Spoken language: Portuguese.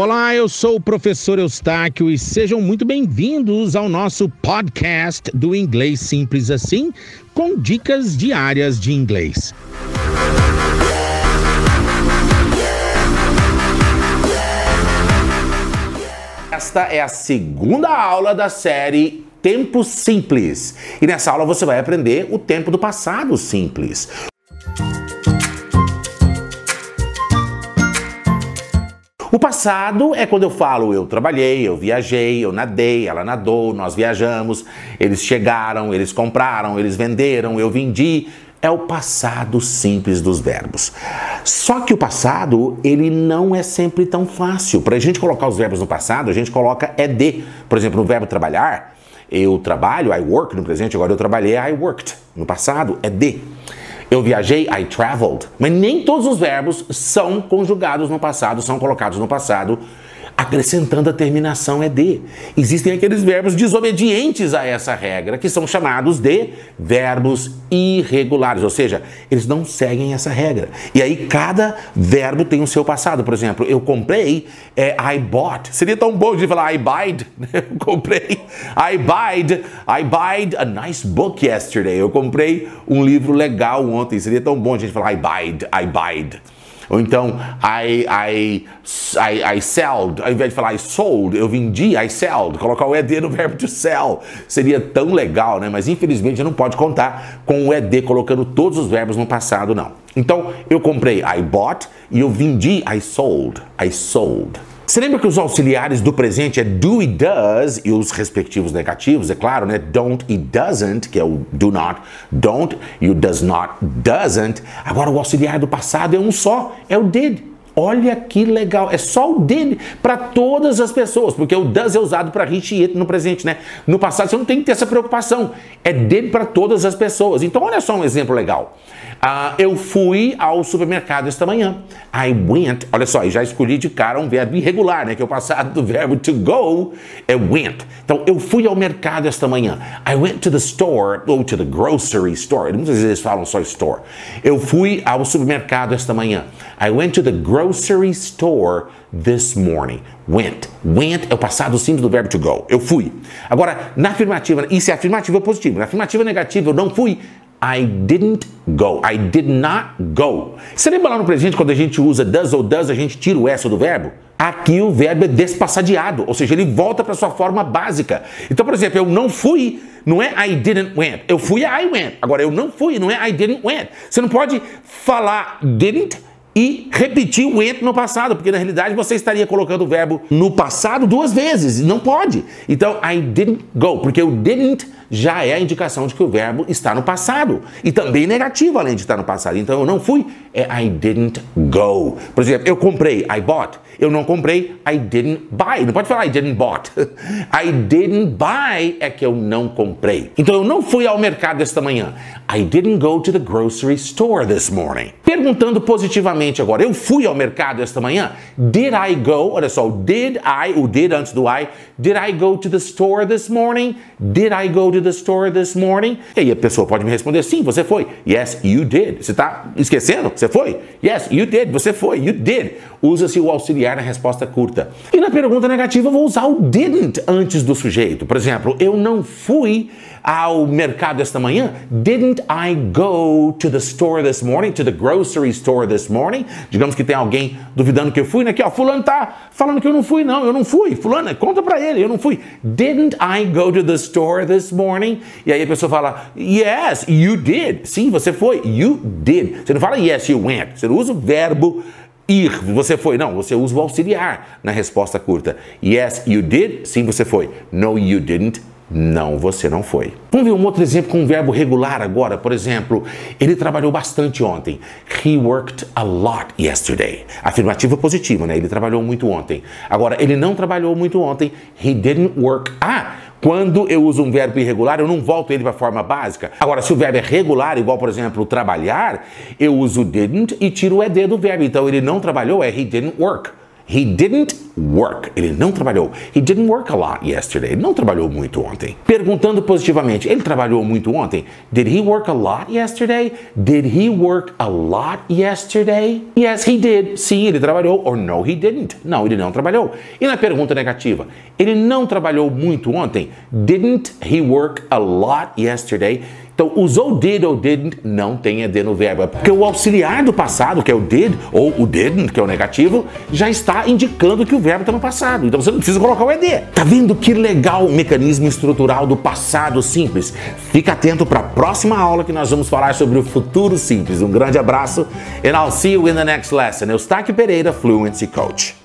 Olá, eu sou o professor Eustáquio e sejam muito bem-vindos ao nosso podcast do Inglês Simples Assim, com dicas diárias de inglês. Esta é a segunda aula da série Tempo Simples. E nessa aula você vai aprender o tempo do passado simples. O passado é quando eu falo eu trabalhei, eu viajei, eu nadei, ela nadou, nós viajamos, eles chegaram, eles compraram, eles venderam, eu vendi. É o passado simples dos verbos. Só que o passado, ele não é sempre tão fácil. Para a gente colocar os verbos no passado, a gente coloca ed. Por exemplo, no verbo trabalhar, eu trabalho, I work no presente, agora eu trabalhei, I worked. No passado, é de. Eu viajei, I traveled. Mas nem todos os verbos são conjugados no passado, são colocados no passado acrescentando a terminação é de. Existem aqueles verbos desobedientes a essa regra, que são chamados de verbos irregulares, ou seja, eles não seguem essa regra. E aí cada verbo tem o seu passado. Por exemplo, eu comprei, é, I bought. Seria tão bom de falar I buyed. Eu comprei, I buyed, I buyed a nice book yesterday. Eu comprei um livro legal ontem. Seria tão bom a gente falar I buyed, I buyed. Ou então, I, I, I, I sold, ao invés de falar I sold, eu vendi, I sold. Colocar o ED no verbo to sell. Seria tão legal, né? Mas infelizmente não pode contar com o ED colocando todos os verbos no passado, não. Então, eu comprei I bought e eu vendi I sold. I sold. Você lembra que os auxiliares do presente é do e does e os respectivos negativos, é claro, né? Don't e doesn't, que é o do not, don't e o does not, doesn't. Agora o auxiliar do passado é um só, é o did. Olha que legal, é só o did para todas as pessoas, porque o does é usado para hit e it no presente, né? No passado você não tem que ter essa preocupação, é did para todas as pessoas. Então olha só um exemplo legal. Uh, eu fui ao supermercado esta manhã. I went, olha só, e já escolhi de cara um verbo irregular, né? Que é o passado do verbo to go é went. Então, eu fui ao mercado esta manhã. I went to the store, ou to the grocery store. Muitas vezes eles falam só store. Eu fui ao supermercado esta manhã. I went to the grocery store this morning. Went. Went é o passado simples do verbo to go. Eu fui. Agora, na afirmativa, isso é afirmativa positiva. Na afirmativa negativa, eu não fui. I didn't go. I did not go. Você lembra lá no presente quando a gente usa does ou does, a gente tira o S do verbo? Aqui o verbo é despassadeado, ou seja, ele volta para sua forma básica. Então, por exemplo, eu não fui, não é I didn't went. Eu fui, I went. Agora, eu não fui, não é I didn't went. Você não pode falar didn't e repetir went no passado, porque na realidade você estaria colocando o verbo no passado duas vezes, não pode. Então, I didn't go, porque o didn't já é a indicação de que o verbo está no passado. E também negativo, além de estar no passado. Então eu não fui, é I didn't go. Por exemplo, eu comprei, I bought. Eu não comprei, I didn't buy. Não pode falar I didn't bought. I didn't buy é que eu não comprei. Então eu não fui ao mercado esta manhã. I didn't go to the grocery store this morning. Perguntando positivamente agora, eu fui ao mercado esta manhã? Did I go? Olha só, did I, o did antes do I, did I go to the store this morning? Did I go to to the store this morning? E aí a pessoa pode me responder: sim, você foi. Yes, you did. Você está esquecendo? Você foi? Yes, you did. Você foi. You did. Usa-se o auxiliar na resposta curta. E na pergunta negativa, eu vou usar o didn't antes do sujeito. Por exemplo, eu não fui ao mercado esta manhã? Didn't I go to the store this morning? To the grocery store this morning? Digamos que tem alguém duvidando que eu fui, né? Aqui, ó, fulano tá falando que eu não fui, não, eu não fui. Fulano, conta pra ele, eu não fui. Didn't I go to the store this morning? E aí a pessoa fala, yes, you did. Sim, você foi. You did. Você não fala yes, you went. Você não usa o verbo ir, você foi. Não, você usa o auxiliar na resposta curta. Yes, you did. Sim, você foi. No, you didn't. Não, você não foi. Vamos ver um outro exemplo com um verbo regular agora. Por exemplo, ele trabalhou bastante ontem. He worked a lot yesterday. Afirmativa positiva, né? Ele trabalhou muito ontem. Agora, ele não trabalhou muito ontem. He didn't work. Ah, quando eu uso um verbo irregular, eu não volto ele para a forma básica. Agora, se o verbo é regular, igual, por exemplo, trabalhar, eu uso didn't e tiro o ed do verbo. Então, ele não trabalhou, é he didn't work. He didn't work. Ele não trabalhou. He didn't work a lot yesterday. Ele não trabalhou muito ontem. Perguntando positivamente, ele trabalhou muito ontem? Did he work a lot yesterday? Did he work a lot yesterday? Yes, he did. Sim, ele trabalhou. Or no, he didn't. Não, ele não trabalhou. E na pergunta negativa, ele não trabalhou muito ontem? Didn't he work a lot yesterday? Então, usou did ou didn't, não tem ED no verbo. É porque o auxiliar do passado, que é o did, ou o didn't, que é o negativo, já está indicando que o verbo está no passado. Então você não precisa colocar o ED. Tá vendo que legal o mecanismo estrutural do passado simples? Fica atento para a próxima aula que nós vamos falar sobre o futuro simples. Um grande abraço and I'll see you in the next lesson. Eustáquio Pereira, Fluency Coach.